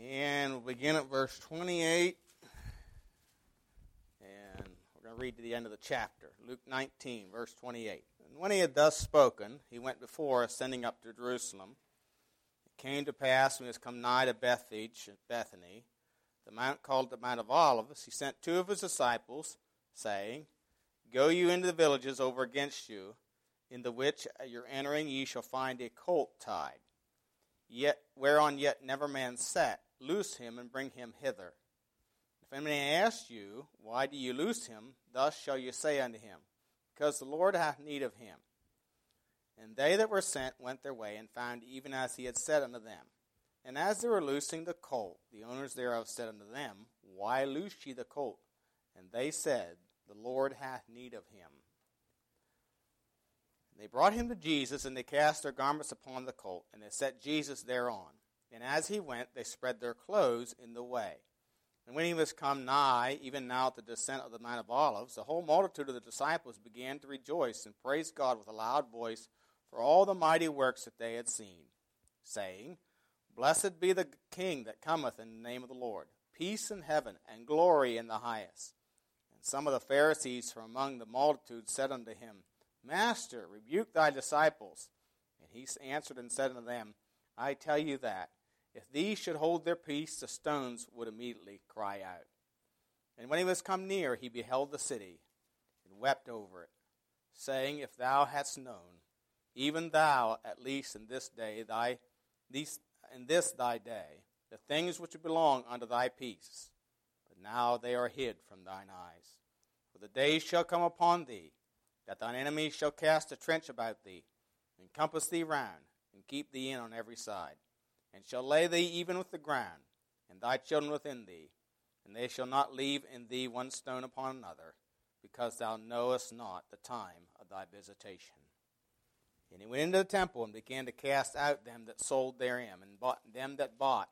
And we'll begin at verse 28. And we're going to read to the end of the chapter. Luke 19, verse 28. And when he had thus spoken, he went before, ascending up to Jerusalem. It came to pass, when he was come nigh to Bethphage, Bethany, the mount called the Mount of Olives, he sent two of his disciples, saying, Go you into the villages over against you, in the which you're entering ye shall find a colt tied yet whereon yet never man sat, loose him and bring him hither. If any man ask you, Why do you loose him? Thus shall you say unto him, Because the Lord hath need of him. And they that were sent went their way, and found even as he had said unto them. And as they were loosing the colt, the owners thereof said unto them, Why loose ye the colt? And they said, The Lord hath need of him. They brought him to Jesus, and they cast their garments upon the colt, and they set Jesus thereon. And as he went, they spread their clothes in the way. And when he was come nigh, even now at the descent of the Mount of Olives, the whole multitude of the disciples began to rejoice and praise God with a loud voice for all the mighty works that they had seen, saying, Blessed be the King that cometh in the name of the Lord, peace in heaven and glory in the highest. And some of the Pharisees from among the multitude said unto him, Master, rebuke thy disciples. And he answered and said unto them, I tell you that, if these should hold their peace, the stones would immediately cry out. And when he was come near, he beheld the city, and wept over it, saying, If thou hadst known, even thou, at least in this day, thy these, in this thy day, the things which belong unto thy peace, but now they are hid from thine eyes. For the days shall come upon thee, that thine enemies shall cast a trench about thee, and compass thee round, and keep thee in on every side, and shall lay thee even with the ground, and thy children within thee, and they shall not leave in thee one stone upon another, because thou knowest not the time of thy visitation. And he went into the temple and began to cast out them that sold therein, and bought them that bought,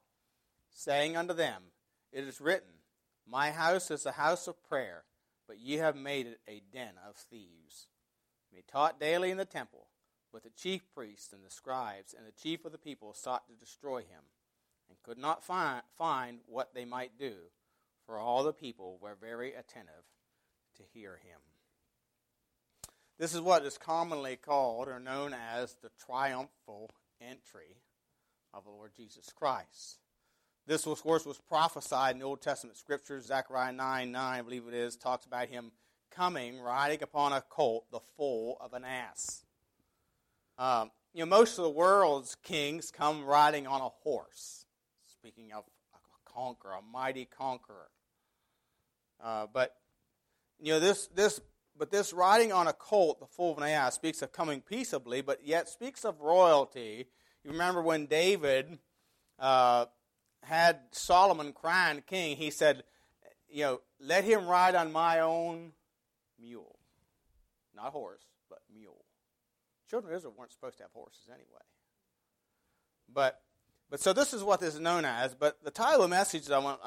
saying unto them, It is written, My house is a house of prayer but ye have made it a den of thieves. And he taught daily in the temple, but the chief priests and the scribes and the chief of the people sought to destroy him, and could not find, find what they might do, for all the people were very attentive to hear him. This is what is commonly called or known as the triumphal entry of the Lord Jesus Christ. This, of course, was prophesied in the Old Testament scriptures. Zechariah 9 9, I believe it is, talks about him coming riding upon a colt, the foal of an ass. Um, you know, most of the world's kings come riding on a horse. Speaking of a conqueror, a mighty conqueror. Uh, but you know this this but this riding on a colt, the foal of an ass, speaks of coming peaceably, but yet speaks of royalty. You remember when David uh, had Solomon crying king, he said, you know, let him ride on my own mule. Not horse, but mule. Children of Israel weren't supposed to have horses anyway. But but so this is what this is known as. But the title of the message that I want,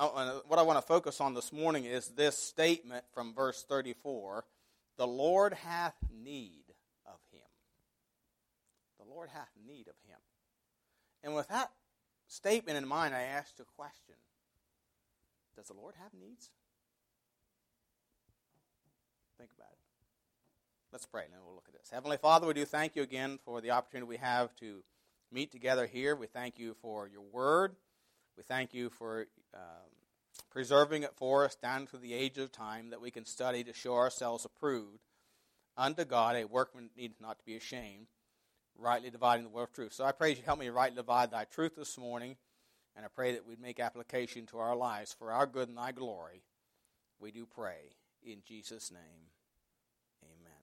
what I want to focus on this morning is this statement from verse 34: "The Lord hath need of him." The Lord hath need of him. And with that statement in mind, I asked a question Does the Lord have needs? Think about it. Let's pray, and then we'll look at this. Heavenly Father, we do thank you again for the opportunity we have to meet together here. We thank you for your word. We thank you for um, preserving it for us down to the age of time that we can study to show ourselves approved unto God, a workman needs not to be ashamed rightly dividing the word of truth. So I pray you help me rightly divide thy truth this morning, and I pray that we'd make application to our lives for our good and thy glory. We do pray in Jesus' name. Amen.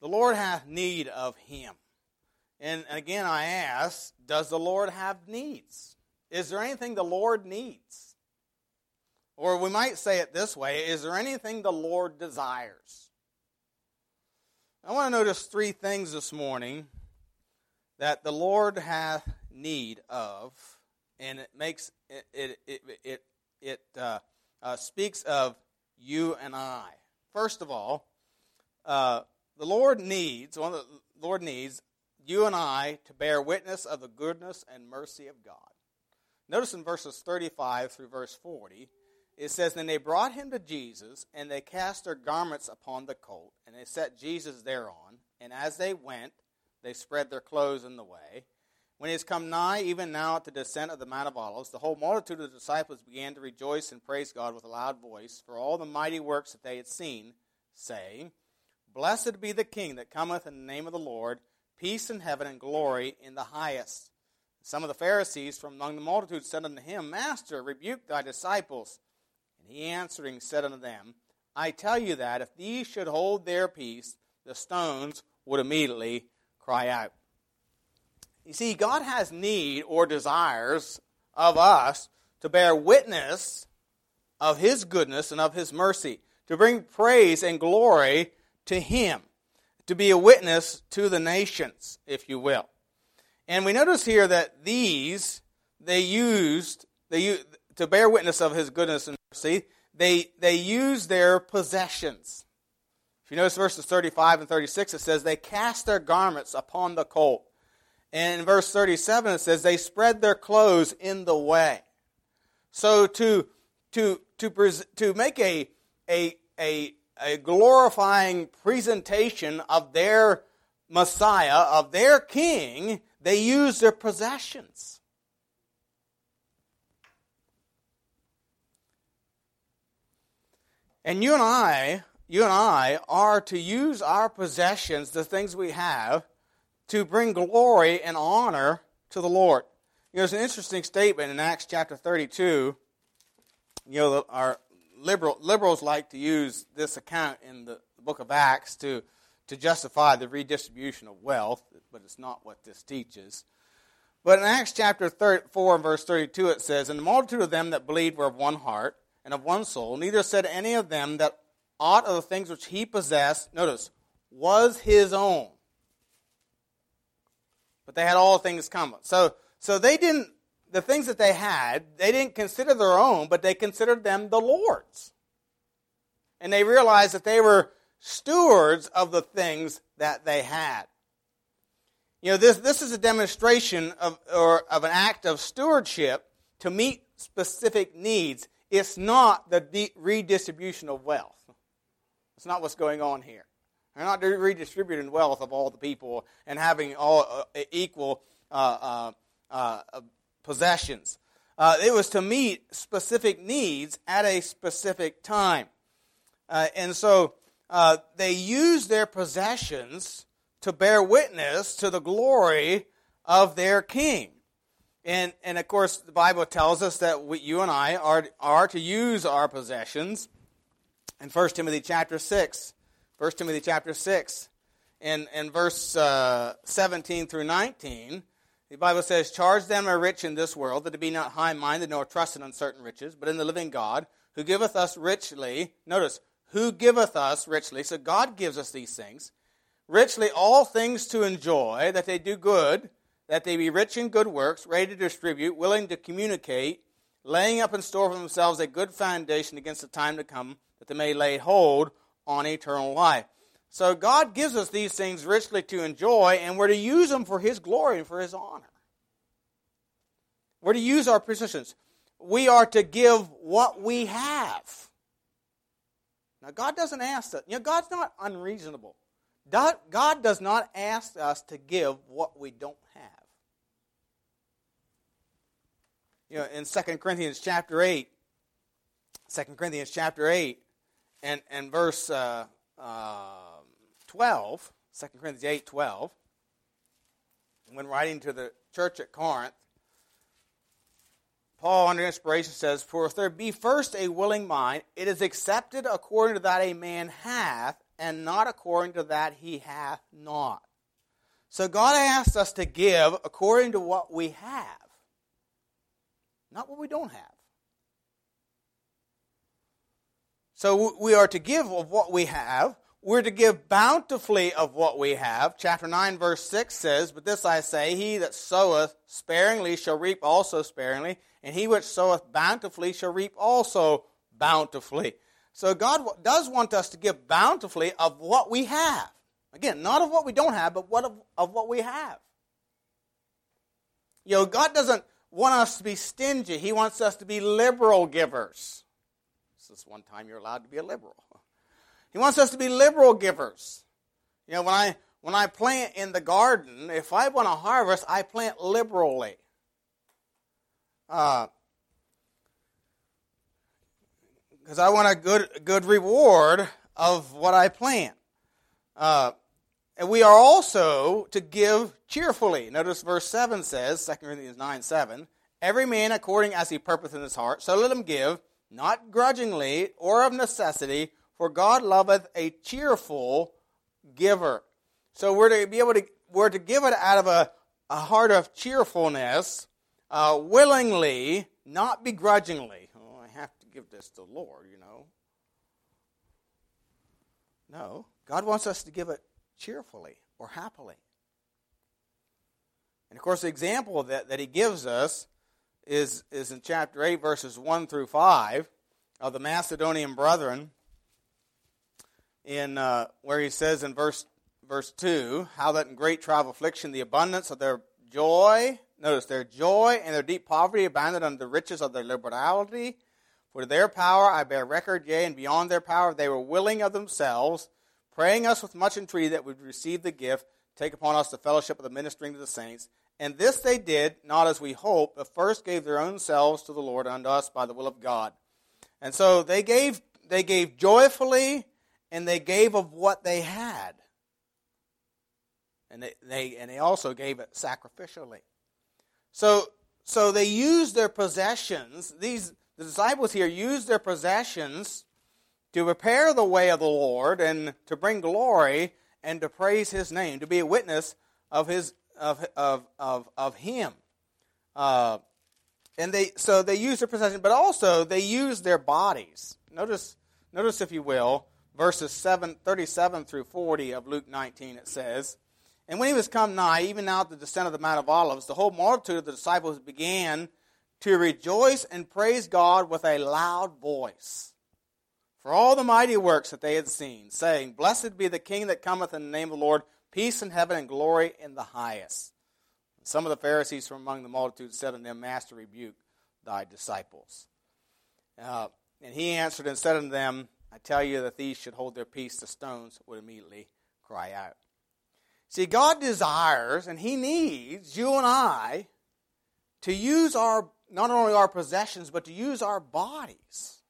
The Lord hath need of him. And again, I ask, does the Lord have needs? Is there anything the Lord needs? Or we might say it this way is there anything the Lord desires? I want to notice three things this morning that the Lord hath need of, and it makes it it it it, it uh, uh, speaks of you and I. First of all, uh, the Lord needs one of the Lord needs you and I to bear witness of the goodness and mercy of God. Notice in verses 35 through verse 40, it says, Then they brought him to Jesus, and they cast their garments upon the colt, and they set Jesus thereon. And as they went, they spread their clothes in the way. When he has come nigh, even now at the descent of the Mount of Olives, the whole multitude of the disciples began to rejoice and praise God with a loud voice for all the mighty works that they had seen, saying, Blessed be the King that cometh in the name of the Lord, peace in heaven and glory in the highest. Some of the Pharisees from among the multitude said unto him, Master, rebuke thy disciples. And he answering said unto them, I tell you that if these should hold their peace, the stones would immediately cry out. You see, God has need or desires of us to bear witness of His goodness and of His mercy, to bring praise and glory to Him, to be a witness to the nations, if you will. And we notice here that these, they used, they, to bear witness of His goodness and mercy, they, they used their possessions. If you notice verses 35 and 36, it says, They cast their garments upon the colt. And in verse 37, it says, They spread their clothes in the way. So to, to, to, to make a, a, a, a glorifying presentation of their Messiah, of their king, they use their possessions. And you and I you and I are to use our possessions, the things we have, to bring glory and honor to the Lord. You know, there's an interesting statement in Acts chapter 32. You know, our liberal, liberals like to use this account in the book of Acts to, to justify the redistribution of wealth, but it's not what this teaches. But in Acts chapter 4 and verse 32, it says, And the multitude of them that believed were of one heart and of one soul. Neither said any of them that aught of the things which he possessed, notice, was his own. But they had all things common. So, so they didn't, the things that they had, they didn't consider their own, but they considered them the Lord's. And they realized that they were stewards of the things that they had. You know, this, this is a demonstration of, or of an act of stewardship to meet specific needs. It's not the de- redistribution of wealth. It's not what's going on here. They're not redistributing wealth of all the people and having all uh, equal uh, uh, uh possessions. Uh, it was to meet specific needs at a specific time. Uh, and so they used their possessions to bear witness to the glory of their king. And, and of course, the Bible tells us that we, you and I are, are to use our possessions in 1 Timothy chapter 6. 1 Timothy chapter 6 and, and verse uh, 17 through 19, the Bible says, Charge them are rich in this world, that they be not high minded nor trust in uncertain riches, but in the living God, who giveth us richly. Notice, who giveth us richly. So God gives us these things. Richly all things to enjoy, that they do good, that they be rich in good works, ready to distribute, willing to communicate, laying up in store for themselves a good foundation against the time to come that they may lay hold on eternal life. So God gives us these things richly to enjoy, and we're to use them for His glory and for His honor. We're to use our positions. We are to give what we have. Now, God doesn't ask us, you know, God's not unreasonable. God does not ask us to give what we don't have. You know, in 2 Corinthians chapter 8, 2 Corinthians chapter 8, and, and verse uh, uh, 12, 2 Corinthians 8 12, when writing to the church at Corinth, Paul, under inspiration, says, For if there be first a willing mind, it is accepted according to that a man hath, and not according to that he hath not. So God asks us to give according to what we have, not what we don't have. So we are to give of what we have. We're to give bountifully of what we have. Chapter 9, verse 6 says, But this I say, he that soweth sparingly shall reap also sparingly, and he which soweth bountifully shall reap also bountifully. So God does want us to give bountifully of what we have. Again, not of what we don't have, but what of, of what we have. You know, God doesn't want us to be stingy. He wants us to be liberal givers. This is one time you're allowed to be a liberal. He wants us to be liberal givers. You know, when I when I plant in the garden, if I want to harvest, I plant liberally. Because uh, I want a good good reward of what I plant. Uh, and we are also to give cheerfully. Notice verse 7 says, 2 Corinthians 9 7, Every man according as he purposeth in his heart, so let him give, not grudgingly or of necessity, for God loveth a cheerful giver. So we're to be able to we're to give it out of a, a heart of cheerfulness, uh, willingly, not begrudgingly. Oh, I have to give this to the Lord, you know. No, God wants us to give it cheerfully or happily. And of course, the example that, that he gives us is, is in chapter 8, verses 1 through 5 of the Macedonian brethren, in uh, where he says in verse, verse 2 how that in great trial of affliction the abundance of their joy, notice their joy and their deep poverty abounded unto the riches of their liberality. For their power I bear record, yea, and beyond their power they were willing of themselves praying us with much entreaty that we would receive the gift, take upon us the fellowship of the ministering to the saints. And this they did, not as we hoped, but first gave their own selves to the Lord unto us by the will of God. And so they gave, they gave joyfully, and they gave of what they had. And they, they, and they also gave it sacrificially. So, so they used their possessions. These the disciples here used their possessions to prepare the way of the Lord and to bring glory and to praise his name, to be a witness of his of of of, of him. Uh, and they so they use their possession, but also they use their bodies. Notice notice if you will, verses 7, 37 through 40 of Luke 19, it says, And when he was come nigh, even now at the descent of the Mount of Olives, the whole multitude of the disciples began to rejoice and praise God with a loud voice for all the mighty works that they had seen, saying, Blessed be the King that cometh in the name of the Lord, peace in heaven and glory in the highest. some of the Pharisees from among the multitude said unto them, Master, rebuke thy disciples. Uh, and he answered and said unto them, I tell you that these should hold their peace, the stones would immediately cry out. See, God desires and He needs you and I to use our not only our possessions, but to use our bodies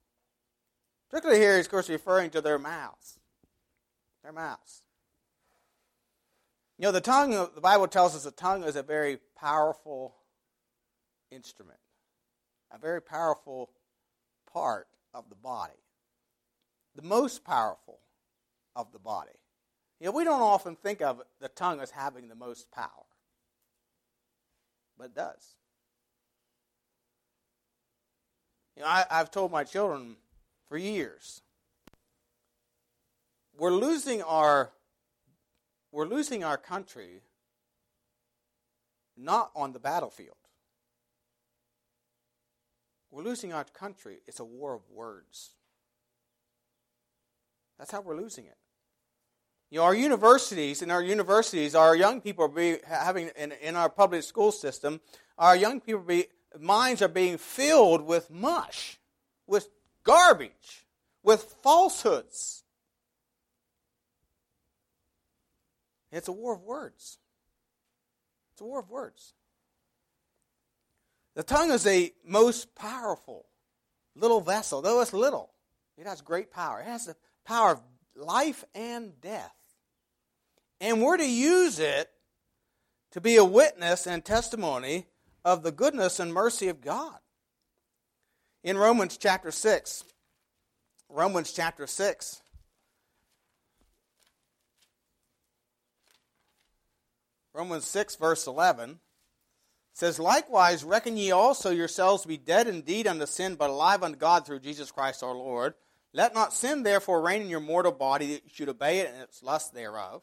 Particularly here, he's, of course, referring to their mouths. Their mouths. You know, the tongue, the Bible tells us the tongue is a very powerful instrument, a very powerful part of the body. The most powerful of the body. You know, we don't often think of the tongue as having the most power, but it does. You know, I, have told my children for years. We're losing our we're losing our country not on the battlefield. We're losing our country. It's a war of words. That's how we're losing it. You know, our universities, in our universities, our young people are be having in, in our public school system, our young people be, minds are being filled with mush, with garbage, with falsehoods. It's a war of words. It's a war of words. The tongue is a most powerful little vessel, though it's little. It has great power. It has the power of life and death. And we're to use it to be a witness and testimony of the goodness and mercy of God in Romans chapter 6. Romans chapter 6. Romans 6, verse 11 says, Likewise, reckon ye also yourselves to be dead indeed unto sin, but alive unto God through Jesus Christ our Lord. Let not sin therefore reign in your mortal body, that you should obey it in its lust thereof.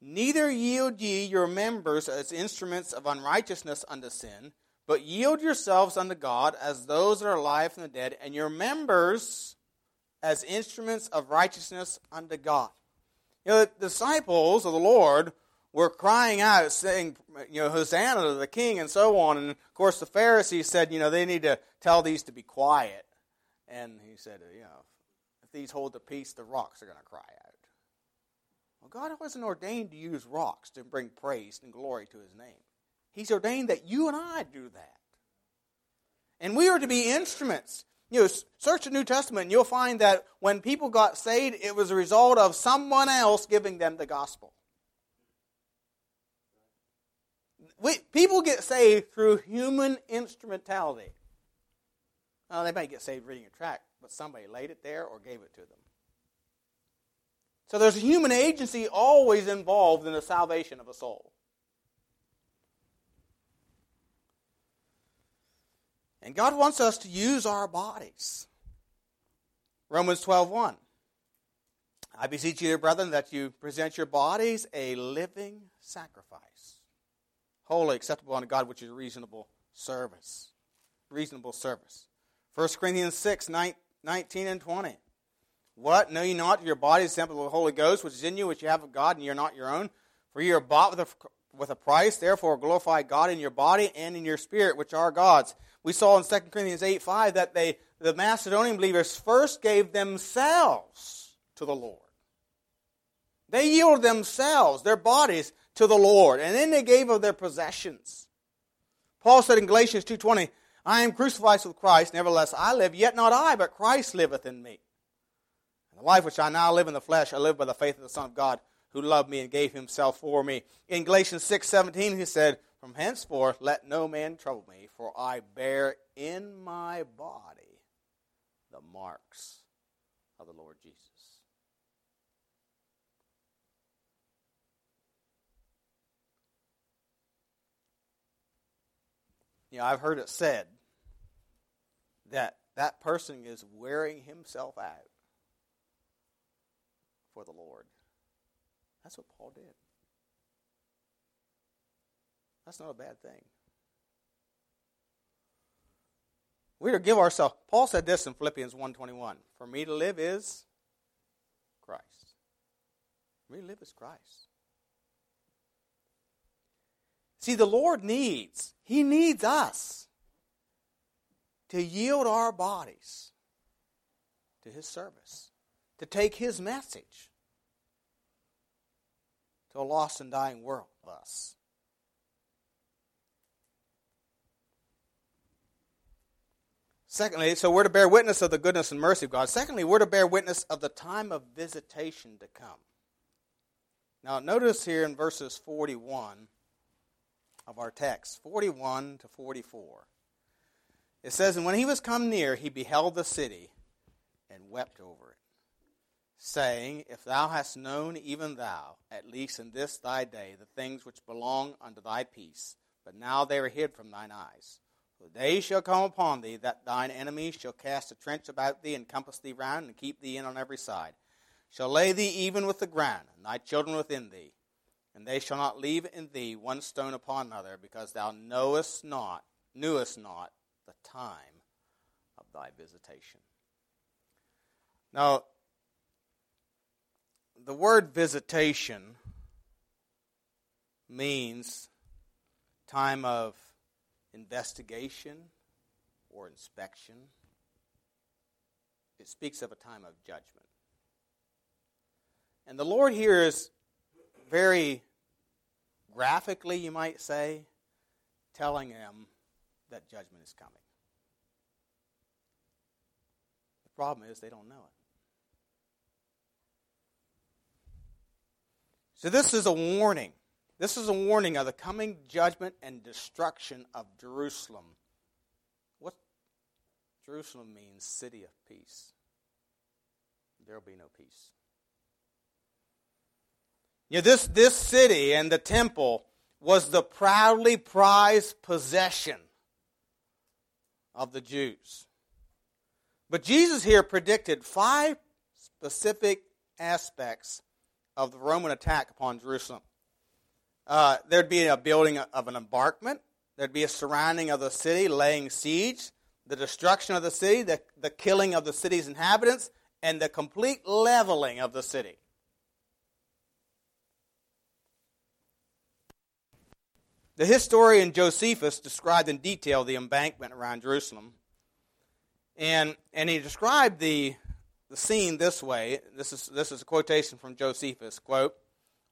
Neither yield ye your members as instruments of unrighteousness unto sin, but yield yourselves unto God as those that are alive from the dead, and your members as instruments of righteousness unto God. You know, the disciples of the Lord were crying out, saying, you know, Hosanna to the king and so on. And of course, the Pharisees said, you know, they need to tell these to be quiet. And he said, you know, if these hold the peace, the rocks are going to cry out. Well, God wasn't ordained to use rocks to bring praise and glory to his name. He's ordained that you and I do that. And we are to be instruments. You know, search the New Testament and you'll find that when people got saved, it was a result of someone else giving them the gospel. We, people get saved through human instrumentality. Well, they might get saved reading a tract, but somebody laid it there or gave it to them. So there's a human agency always involved in the salvation of a soul. And God wants us to use our bodies. Romans 12:1. I beseech you, dear brethren, that you present your bodies a living sacrifice, holy, acceptable unto God, which is reasonable service. Reasonable service. 1 Corinthians 6, 19 and 20. What? Know ye not your body is the temple of the Holy Ghost, which is in you, which you have of God, and ye are not your own? For ye are bought with a, with a price, therefore glorify God in your body and in your spirit, which are God's. We saw in 2 Corinthians 8, 5 that they, the Macedonian believers first gave themselves to the Lord. They yielded themselves, their bodies, to the Lord, and then they gave of their possessions. Paul said in Galatians 2.20, I am crucified with Christ, nevertheless I live, yet not I, but Christ liveth in me. And the life which I now live in the flesh, I live by the faith of the Son of God, who loved me and gave himself for me. In Galatians 6:17 he said, "From henceforth let no man trouble me, for I bear in my body the marks of the Lord Jesus." You know, I've heard it said that that person is wearing himself out for the Lord. That's what Paul did. That's not a bad thing. We're to give ourselves. Paul said this in Philippians 1.21. For me to live is Christ. For me to live is Christ. See, the Lord needs, He needs us to yield our bodies to His service, to take His message to a lost and dying world of us. Secondly, so we're to bear witness of the goodness and mercy of God. Secondly, we're to bear witness of the time of visitation to come. Now, notice here in verses 41 of our text, 41 to 44. It says, And when he was come near, he beheld the city and wept over it, saying, If thou hast known, even thou, at least in this thy day, the things which belong unto thy peace, but now they are hid from thine eyes. The day shall come upon thee that thine enemies shall cast a trench about thee, and compass thee round, and keep thee in on every side, shall lay thee even with the ground, and thy children within thee and they shall not leave in thee one stone upon another, because thou knowest not, knewest not the time of thy visitation. Now, the word visitation means time of investigation or inspection. It speaks of a time of judgment. And the Lord here is very graphically, you might say, telling them that judgment is coming. The problem is they don't know it. So, this is a warning. This is a warning of the coming judgment and destruction of Jerusalem. What Jerusalem means city of peace. There will be no peace. You know, this, this city and the temple was the proudly prized possession of the Jews. But Jesus here predicted five specific aspects of the Roman attack upon Jerusalem. Uh, there'd be a building of an embankment. There'd be a surrounding of the city, laying siege, the destruction of the city, the, the killing of the city's inhabitants, and the complete leveling of the city. The historian Josephus described in detail the embankment around Jerusalem. And, and he described the, the scene this way. This is, this is a quotation from Josephus. Quote,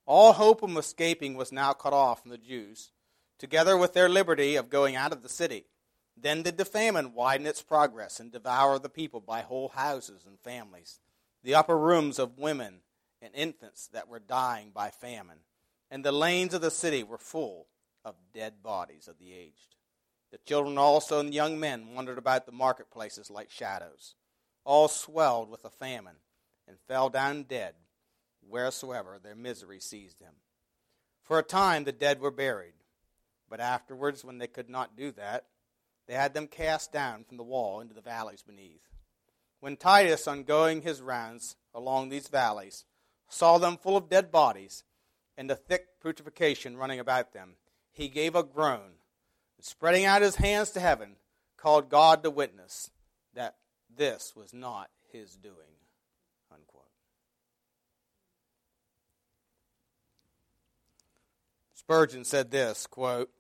All hope of escaping was now cut off from the Jews, together with their liberty of going out of the city. Then did the famine widen its progress and devour the people by whole houses and families, the upper rooms of women and infants that were dying by famine, and the lanes of the city were full of dead bodies of the aged. The children also and young men wandered about the marketplaces like shadows. All swelled with a famine and fell down dead wheresoever their misery seized them. For a time the dead were buried, but afterwards, when they could not do that, they had them cast down from the wall into the valleys beneath. When Titus, on going his rounds along these valleys, saw them full of dead bodies and the thick putrefaction running about them, he gave a groan, and spreading out his hands to heaven, called God to witness that this was not his doing. Unquote. Spurgeon said this quote,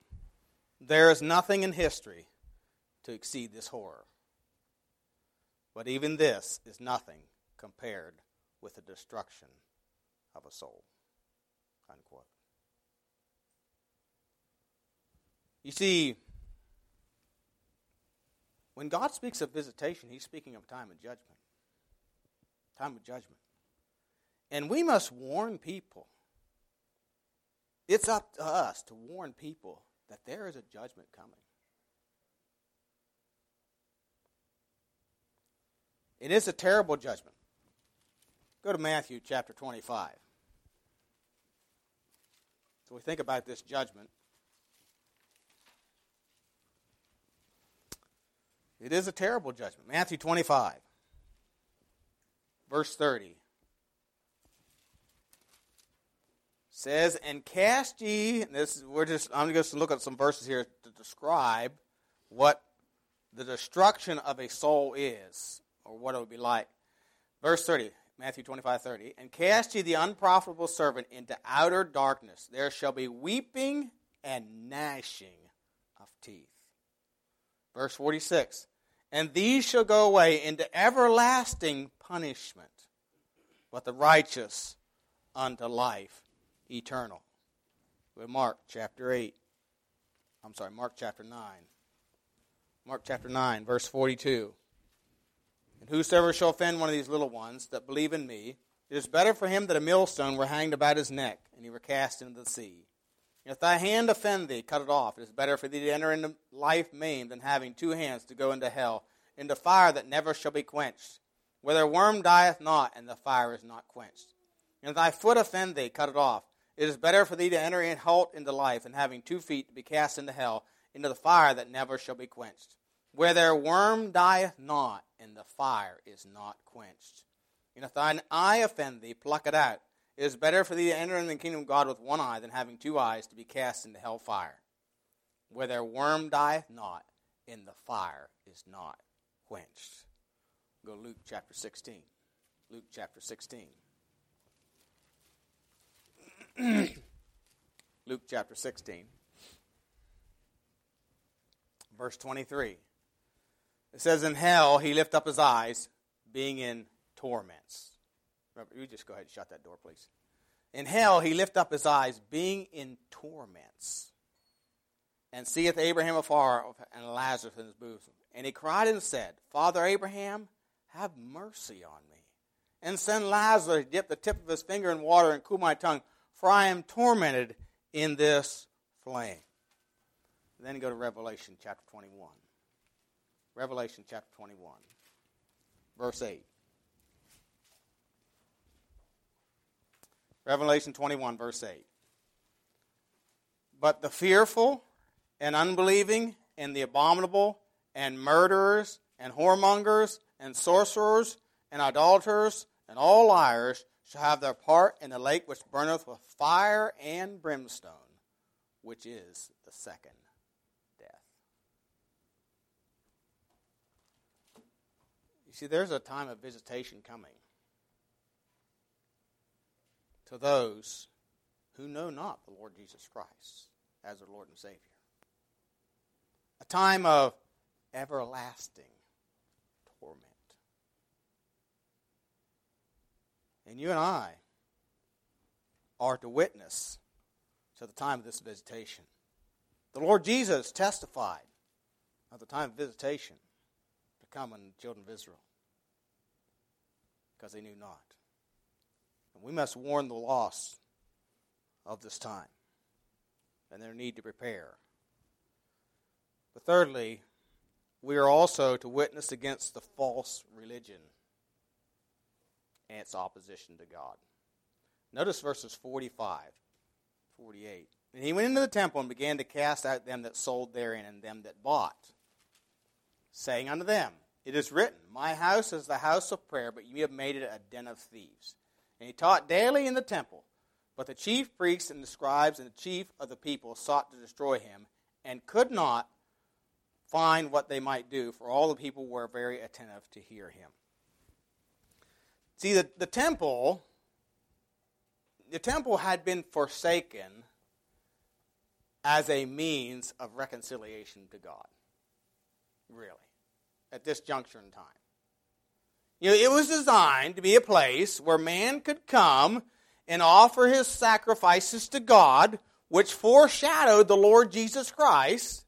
There is nothing in history to exceed this horror. But even this is nothing compared with the destruction of a soul. Unquote. You see, when God speaks of visitation, he's speaking of time of judgment. Time of judgment. And we must warn people. It's up to us to warn people that there is a judgment coming. It is a terrible judgment. Go to Matthew chapter 25. So we think about this judgment. It is a terrible judgment. Matthew 25, verse 30. says, And cast ye, this we're just I'm just look at some verses here to describe what the destruction of a soul is, or what it would be like. Verse 30, Matthew 25, 30. And cast ye the unprofitable servant into outer darkness. There shall be weeping and gnashing of teeth. Verse 46 and these shall go away into everlasting punishment, but the righteous unto life eternal. With Mark chapter 8. I'm sorry, Mark chapter 9. Mark chapter 9, verse 42. And whosoever shall offend one of these little ones that believe in me, it is better for him that a millstone were hanged about his neck, and he were cast into the sea. If thy hand offend thee, cut it off. It is better for thee to enter into life maimed than having two hands to go into hell, into fire that never shall be quenched, where the worm dieth not, and the fire is not quenched. And if thy foot offend thee, cut it off. It is better for thee to enter in halt into life than having two feet to be cast into hell, into the fire that never shall be quenched, where their worm dieth not, and the fire is not quenched. And if thine eye offend thee, pluck it out. It is better for thee to enter in the kingdom of God with one eye than having two eyes to be cast into hell fire, where their worm dieth not, and the fire is not quenched. Go Luke chapter 16. Luke chapter 16. Luke chapter 16. Verse 23. It says, In hell he lift up his eyes, being in torments. Remember, you just go ahead and shut that door, please. In hell he lift up his eyes, being in torments, and seeth Abraham afar and Lazarus in his bosom. And he cried and said, Father Abraham, have mercy on me. And send Lazarus to dip the tip of his finger in water and cool my tongue, for I am tormented in this flame. then go to Revelation chapter 21. Revelation chapter 21, verse 8. Revelation 21, verse 8. But the fearful and unbelieving and the abominable and murderers and whoremongers and sorcerers and idolaters and all liars shall have their part in the lake which burneth with fire and brimstone, which is the second death. You see, there's a time of visitation coming to those who know not the Lord Jesus Christ. as their Lord and Savior. A time of everlasting torment. And you and I are to witness to the time of this visitation. The Lord Jesus testified at the time of visitation to come on the children of Israel because they knew not. And we must warn the lost of this time and their need to prepare. But thirdly, we are also to witness against the false religion and its opposition to God. Notice verses 45, 48. And he went into the temple and began to cast out them that sold therein and them that bought, saying unto them, It is written, My house is the house of prayer, but ye have made it a den of thieves. And he taught daily in the temple. But the chief priests and the scribes and the chief of the people sought to destroy him, and could not find what they might do, for all the people were very attentive to hear him. See, the, the temple, the temple had been forsaken as a means of reconciliation to God. Really. At this juncture in time. You know, it was designed to be a place where man could come and offer his sacrifices to God, which foreshadowed the Lord Jesus Christ,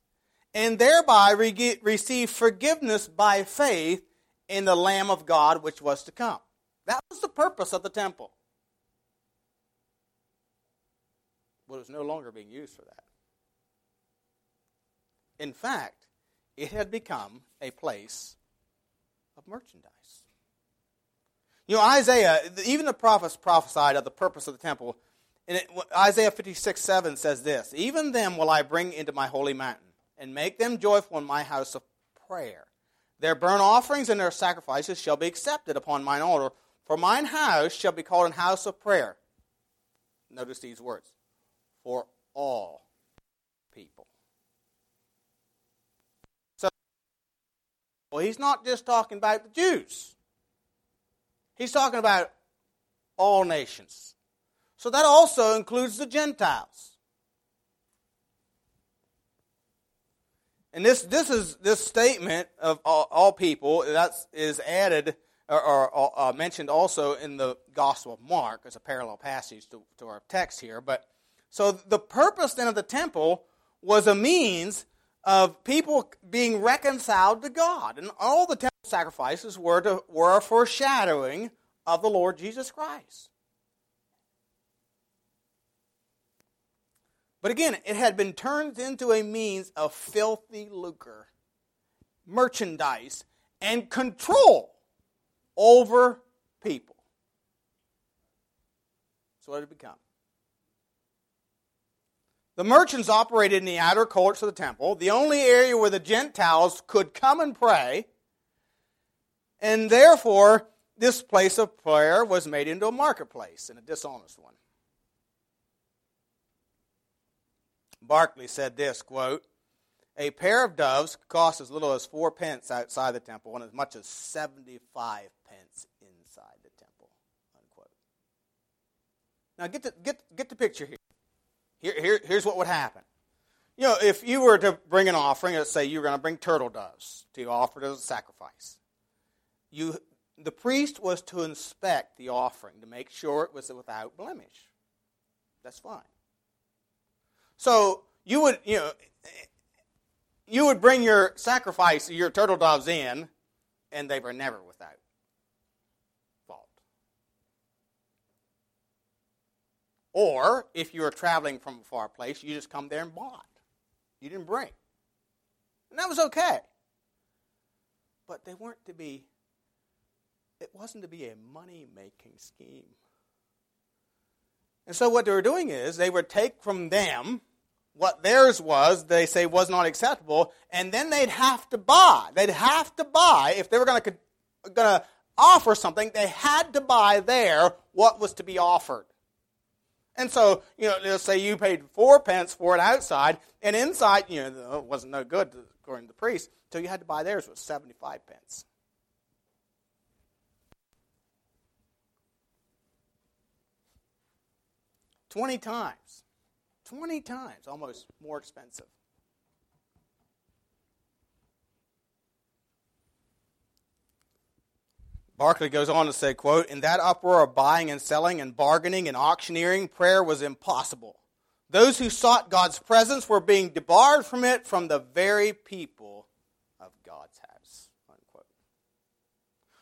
and thereby re- receive forgiveness by faith in the Lamb of God which was to come. That was the purpose of the temple. But it was no longer being used for that. In fact, it had become a place of merchandise. You know, Isaiah, even the prophets prophesied of the purpose of the temple. And it, Isaiah 56, 7 says this Even them will I bring into my holy mountain, and make them joyful in my house of prayer. Their burnt offerings and their sacrifices shall be accepted upon mine altar, for mine house shall be called an house of prayer. Notice these words for all people. So, well, he's not just talking about the Jews. He's talking about all nations. So that also includes the Gentiles. And this, this is this statement of all, all people that is added or, or uh, mentioned also in the Gospel of Mark as a parallel passage to, to our text here. But so the purpose then of the temple was a means of people being reconciled to God. And all the temple sacrifices were, to, were a foreshadowing of the Lord Jesus Christ. But again, it had been turned into a means of filthy lucre, merchandise, and control over people. So what it become? The merchants operated in the outer courts of the temple, the only area where the Gentiles could come and pray, and therefore this place of prayer was made into a marketplace and a dishonest one. Barclay said this quote, a pair of doves cost as little as four pence outside the temple and as much as 75 pence inside the temple. Unquote. Now get the, get, get the picture here. Here, here. Here's what would happen. You know, if you were to bring an offering, let's say you were going to bring turtle doves to offer as a sacrifice, you, the priest was to inspect the offering to make sure it was without blemish. That's fine. So you would, you know, you would bring your sacrifice, your turtle doves in, and they were never without fault. Or if you were traveling from a far place, you just come there and bought. You didn't bring. And that was okay. But they weren't to be, it wasn't to be a money making scheme. And so what they were doing is they would take from them what theirs was, they say was not acceptable, and then they'd have to buy. They'd have to buy if they were going to offer something. They had to buy there what was to be offered. And so, you know, let's say you paid four pence for it outside, and inside, you know, it wasn't no good according to the priest, so you had to buy theirs was seventy-five pence. 20 times. 20 times almost more expensive. Barclay goes on to say, quote, In that uproar of buying and selling and bargaining and auctioneering, prayer was impossible. Those who sought God's presence were being debarred from it from the very people of God's house. Unquote.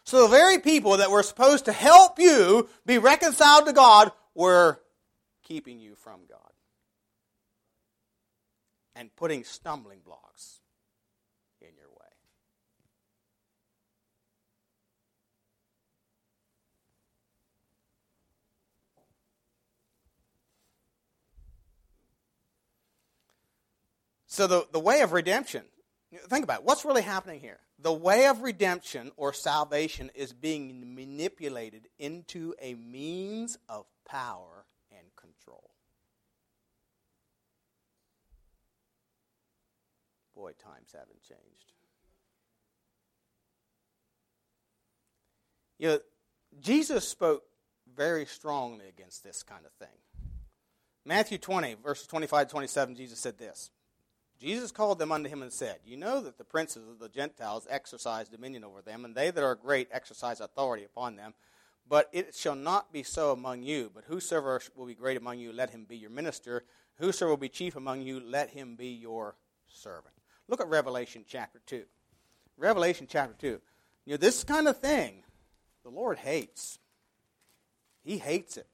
So the very people that were supposed to help you be reconciled to God were keeping you from God and putting stumbling blocks in your way. So, the, the way of redemption, think about it. What's really happening here? The way of redemption or salvation is being manipulated into a means of power and control. Boy, times haven't changed. You know, Jesus spoke very strongly against this kind of thing. Matthew 20, verses 25 to 27, Jesus said this Jesus called them unto him and said, You know that the princes of the Gentiles exercise dominion over them, and they that are great exercise authority upon them. But it shall not be so among you. But whosoever will be great among you, let him be your minister. Whosoever will be chief among you, let him be your servant. Look at Revelation chapter 2. Revelation chapter 2. You know, this kind of thing, the Lord hates. He hates it.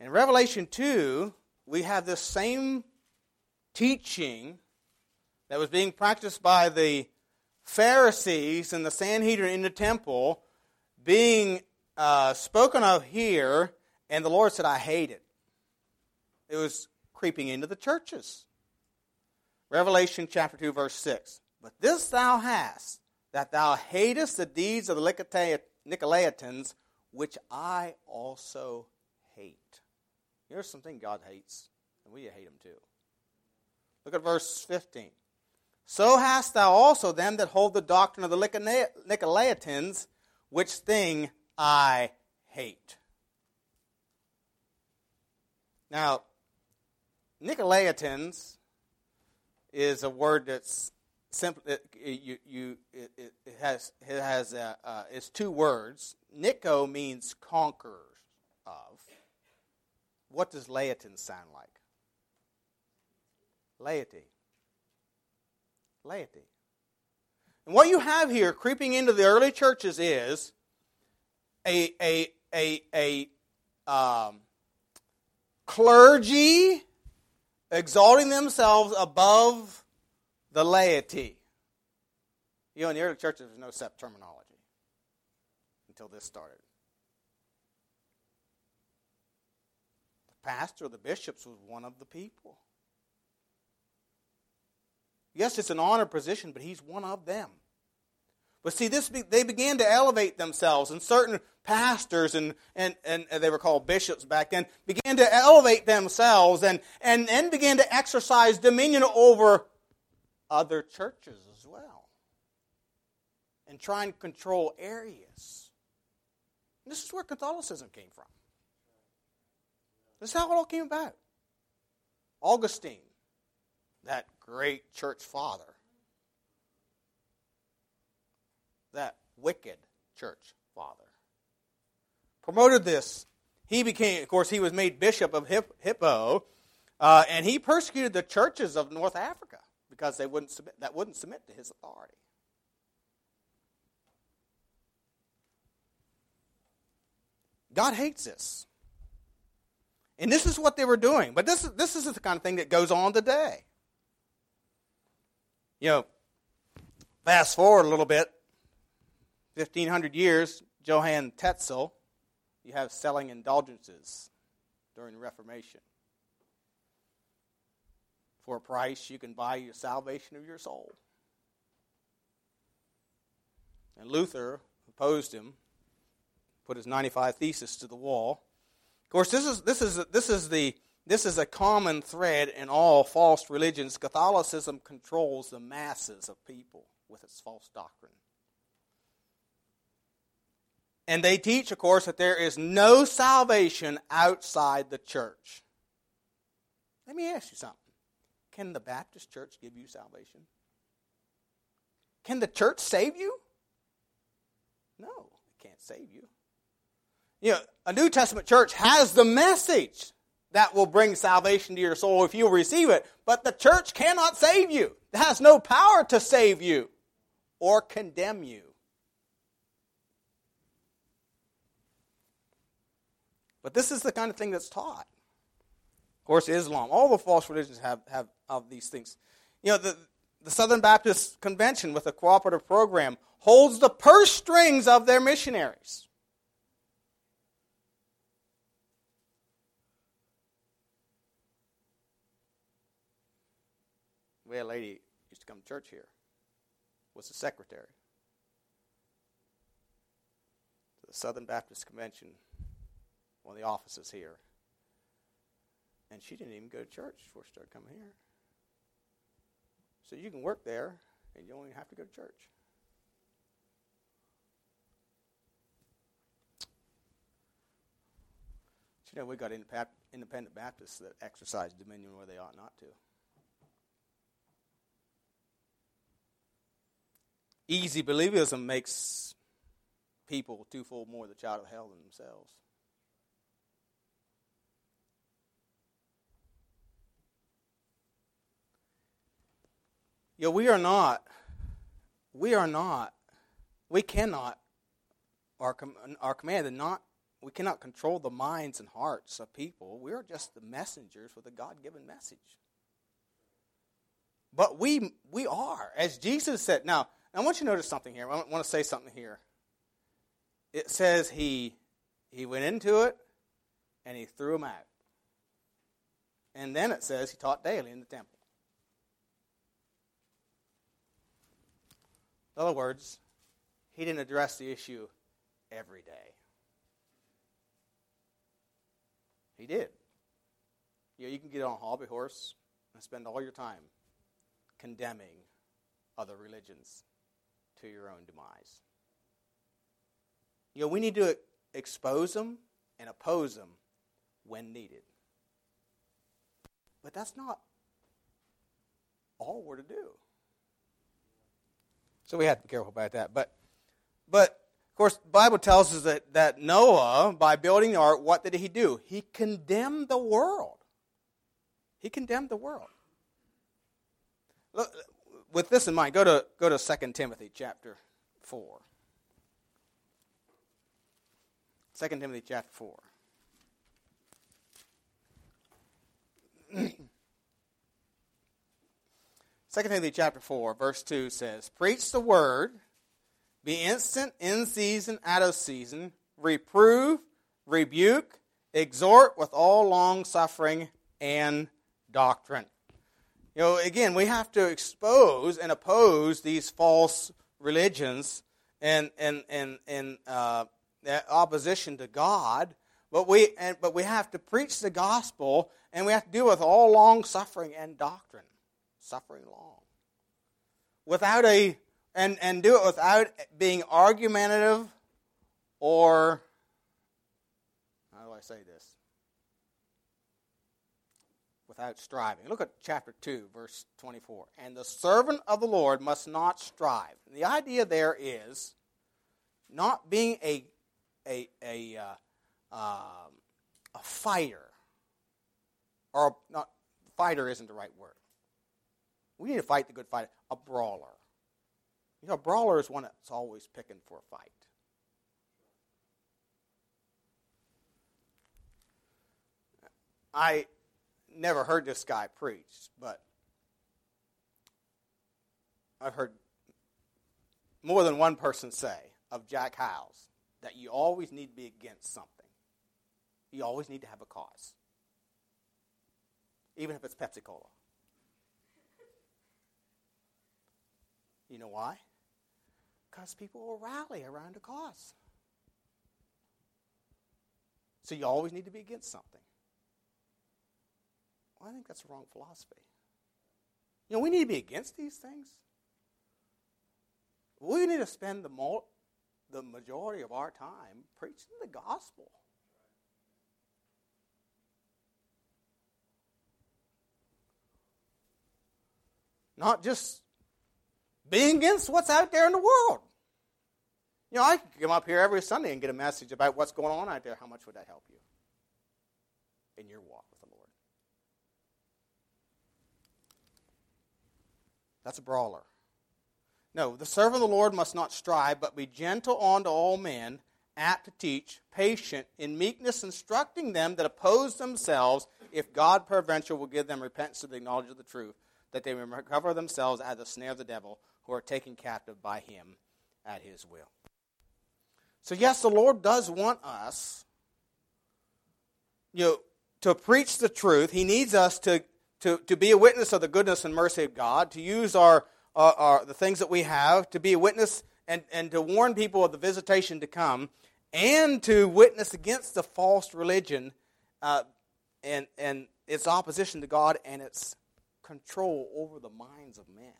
In Revelation 2, we have this same teaching that was being practiced by the Pharisees and the Sanhedrin in the temple being uh, spoken of here, and the Lord said, I hate it. It was creeping into the churches. Revelation chapter 2, verse 6. But this thou hast, that thou hatest the deeds of the Nicolaitans, which I also hate. Here's something God hates, and we hate him too. Look at verse 15. So hast thou also them that hold the doctrine of the Nicolaitans, which thing I hate. Now, Nicolaitans is a word that's simple. It, you, you, it, it has it has uh, uh, it's two words. Nico means conquerors of. What does Laotin sound like? Laity. Laity. And what you have here creeping into the early churches is a, a, a, a um, clergy exalting themselves above the laity. You know, in the early churches, was no set terminology until this started. The pastor, the bishops, was one of the people. Yes, it's an honor position, but he's one of them. But see, this they began to elevate themselves, and certain pastors and, and, and they were called bishops back then began to elevate themselves and, and then began to exercise dominion over other churches as well and try and control areas. And this is where Catholicism came from. This is how it all came about. Augustine, that great church father, that wicked church father, promoted this. He became, of course, he was made bishop of Hippo, uh, and he persecuted the churches of North Africa because they wouldn't submit, that wouldn't submit to his authority. God hates this. And this is what they were doing. But this, this is the kind of thing that goes on today. You know, fast forward a little bit, 1500 years, Johann Tetzel, you have selling indulgences during the Reformation. For a price, you can buy your salvation of your soul. And Luther opposed him, put his 95 Thesis to the wall. Of course, this is, this is, this is the this is a common thread in all false religions. Catholicism controls the masses of people with its false doctrine. And they teach, of course, that there is no salvation outside the church. Let me ask you something. Can the Baptist church give you salvation? Can the church save you? No, it can't save you. You know, a New Testament church has the message that will bring salvation to your soul if you'll receive it, but the church cannot save you. It has no power to save you or condemn you. But this is the kind of thing that's taught. Of course, Islam, all the false religions have, have of these things. You know, the, the Southern Baptist Convention with a cooperative program holds the purse strings of their missionaries. We had a lady used to come to church here, was the secretary. The Southern Baptist Convention, one of the offices here. And she didn't even go to church before she started coming here. So you can work there and you don't even have to go to church. you know, we've got independent Baptists that exercise dominion where they ought not to. Easy believism makes people twofold more the child of hell than themselves. You know, we are not, we are not, we cannot, our, our command is not, we cannot control the minds and hearts of people. We are just the messengers with a God given message. But we, we are, as Jesus said. Now, I want you to notice something here. I want to say something here. It says he, he went into it and he threw them out. And then it says he taught daily in the temple. In other words, he didn't address the issue every day. He did. You, know, you can get on a hobby horse and spend all your time condemning other religions to your own demise. You know, we need to expose them and oppose them when needed. But that's not all we're to do. So we have to be careful about that. But, but of course, the Bible tells us that, that Noah, by building the ark, what did he do? He condemned the world. He condemned the world. Look, with this in mind, go to, go to 2 Timothy chapter 4. 2 Timothy chapter 4. 2 Timothy chapter 4, verse 2 says, Preach the word, be instant in season, out of season, reprove, rebuke, exhort with all long suffering and doctrine. You know, again, we have to expose and oppose these false religions and and and and uh, opposition to God. But we and, but we have to preach the gospel, and we have to deal with all long suffering and doctrine suffering long. Without a and, and do it without being argumentative or how do I say this? Without striving. Look at chapter 2, verse 24. And the servant of the Lord must not strive. And the idea there is not being a, a, a, uh, um, a fighter. Or not, fighter isn't the right word. We need to fight the good fight. A brawler. You know, a brawler is one that's always picking for a fight. I never heard this guy preach, but I've heard more than one person say of Jack Hyles that you always need to be against something. You always need to have a cause, even if it's Pepsi Cola. You know why? Because people will rally around a cause. So you always need to be against something. Well, I think that's a wrong philosophy. You know, we need to be against these things. We need to spend the mo- the majority of our time preaching the gospel. Not just being against what's out there in the world. You know, I could come up here every Sunday and get a message about what's going on out there. How much would that help you in your walk with the Lord? That's a brawler. No, the servant of the Lord must not strive, but be gentle unto all men, apt to teach, patient, in meekness, instructing them that oppose themselves, if God peradventure will give them repentance to the knowledge of the truth, that they may recover themselves out of the snare of the devil, who are taken captive by him at his will. So, yes, the Lord does want us you know, to preach the truth. He needs us to, to, to be a witness of the goodness and mercy of God, to use our, uh, our, the things that we have, to be a witness and, and to warn people of the visitation to come, and to witness against the false religion uh, and, and its opposition to God and its control over the minds of men.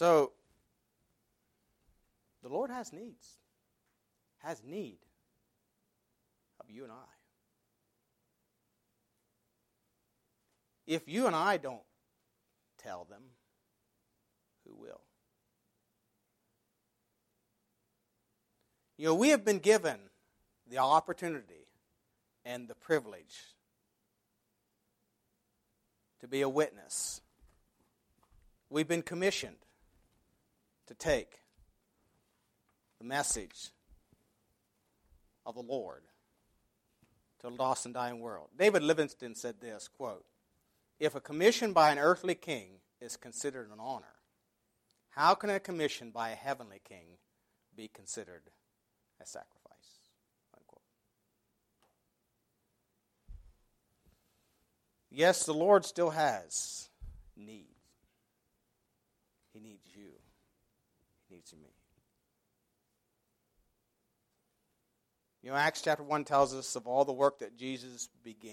So, the Lord has needs, has need of you and I. If you and I don't tell them, who will? You know, we have been given the opportunity and the privilege to be a witness. We've been commissioned to take the message of the Lord to a lost and dying world. David Livingstone said this, quote, If a commission by an earthly king is considered an honor, how can a commission by a heavenly king be considered a sacrifice? Unquote. Yes, the Lord still has needs. He needs you needs me. You know, Acts chapter 1 tells us of all the work that Jesus began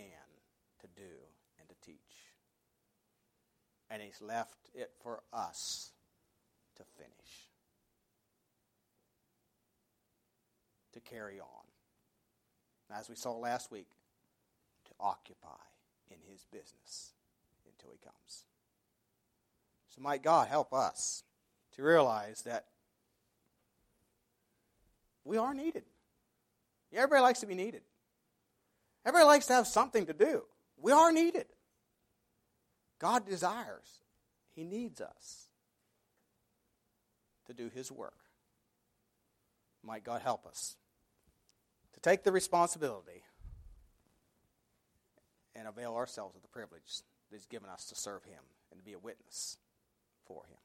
to do and to teach. And he's left it for us to finish, to carry on. As we saw last week, to occupy in his business until he comes. So, might God help us to realize that we are needed. Everybody likes to be needed. Everybody likes to have something to do. We are needed. God desires, He needs us to do His work. Might God help us to take the responsibility and avail ourselves of the privilege that He's given us to serve Him and to be a witness for Him.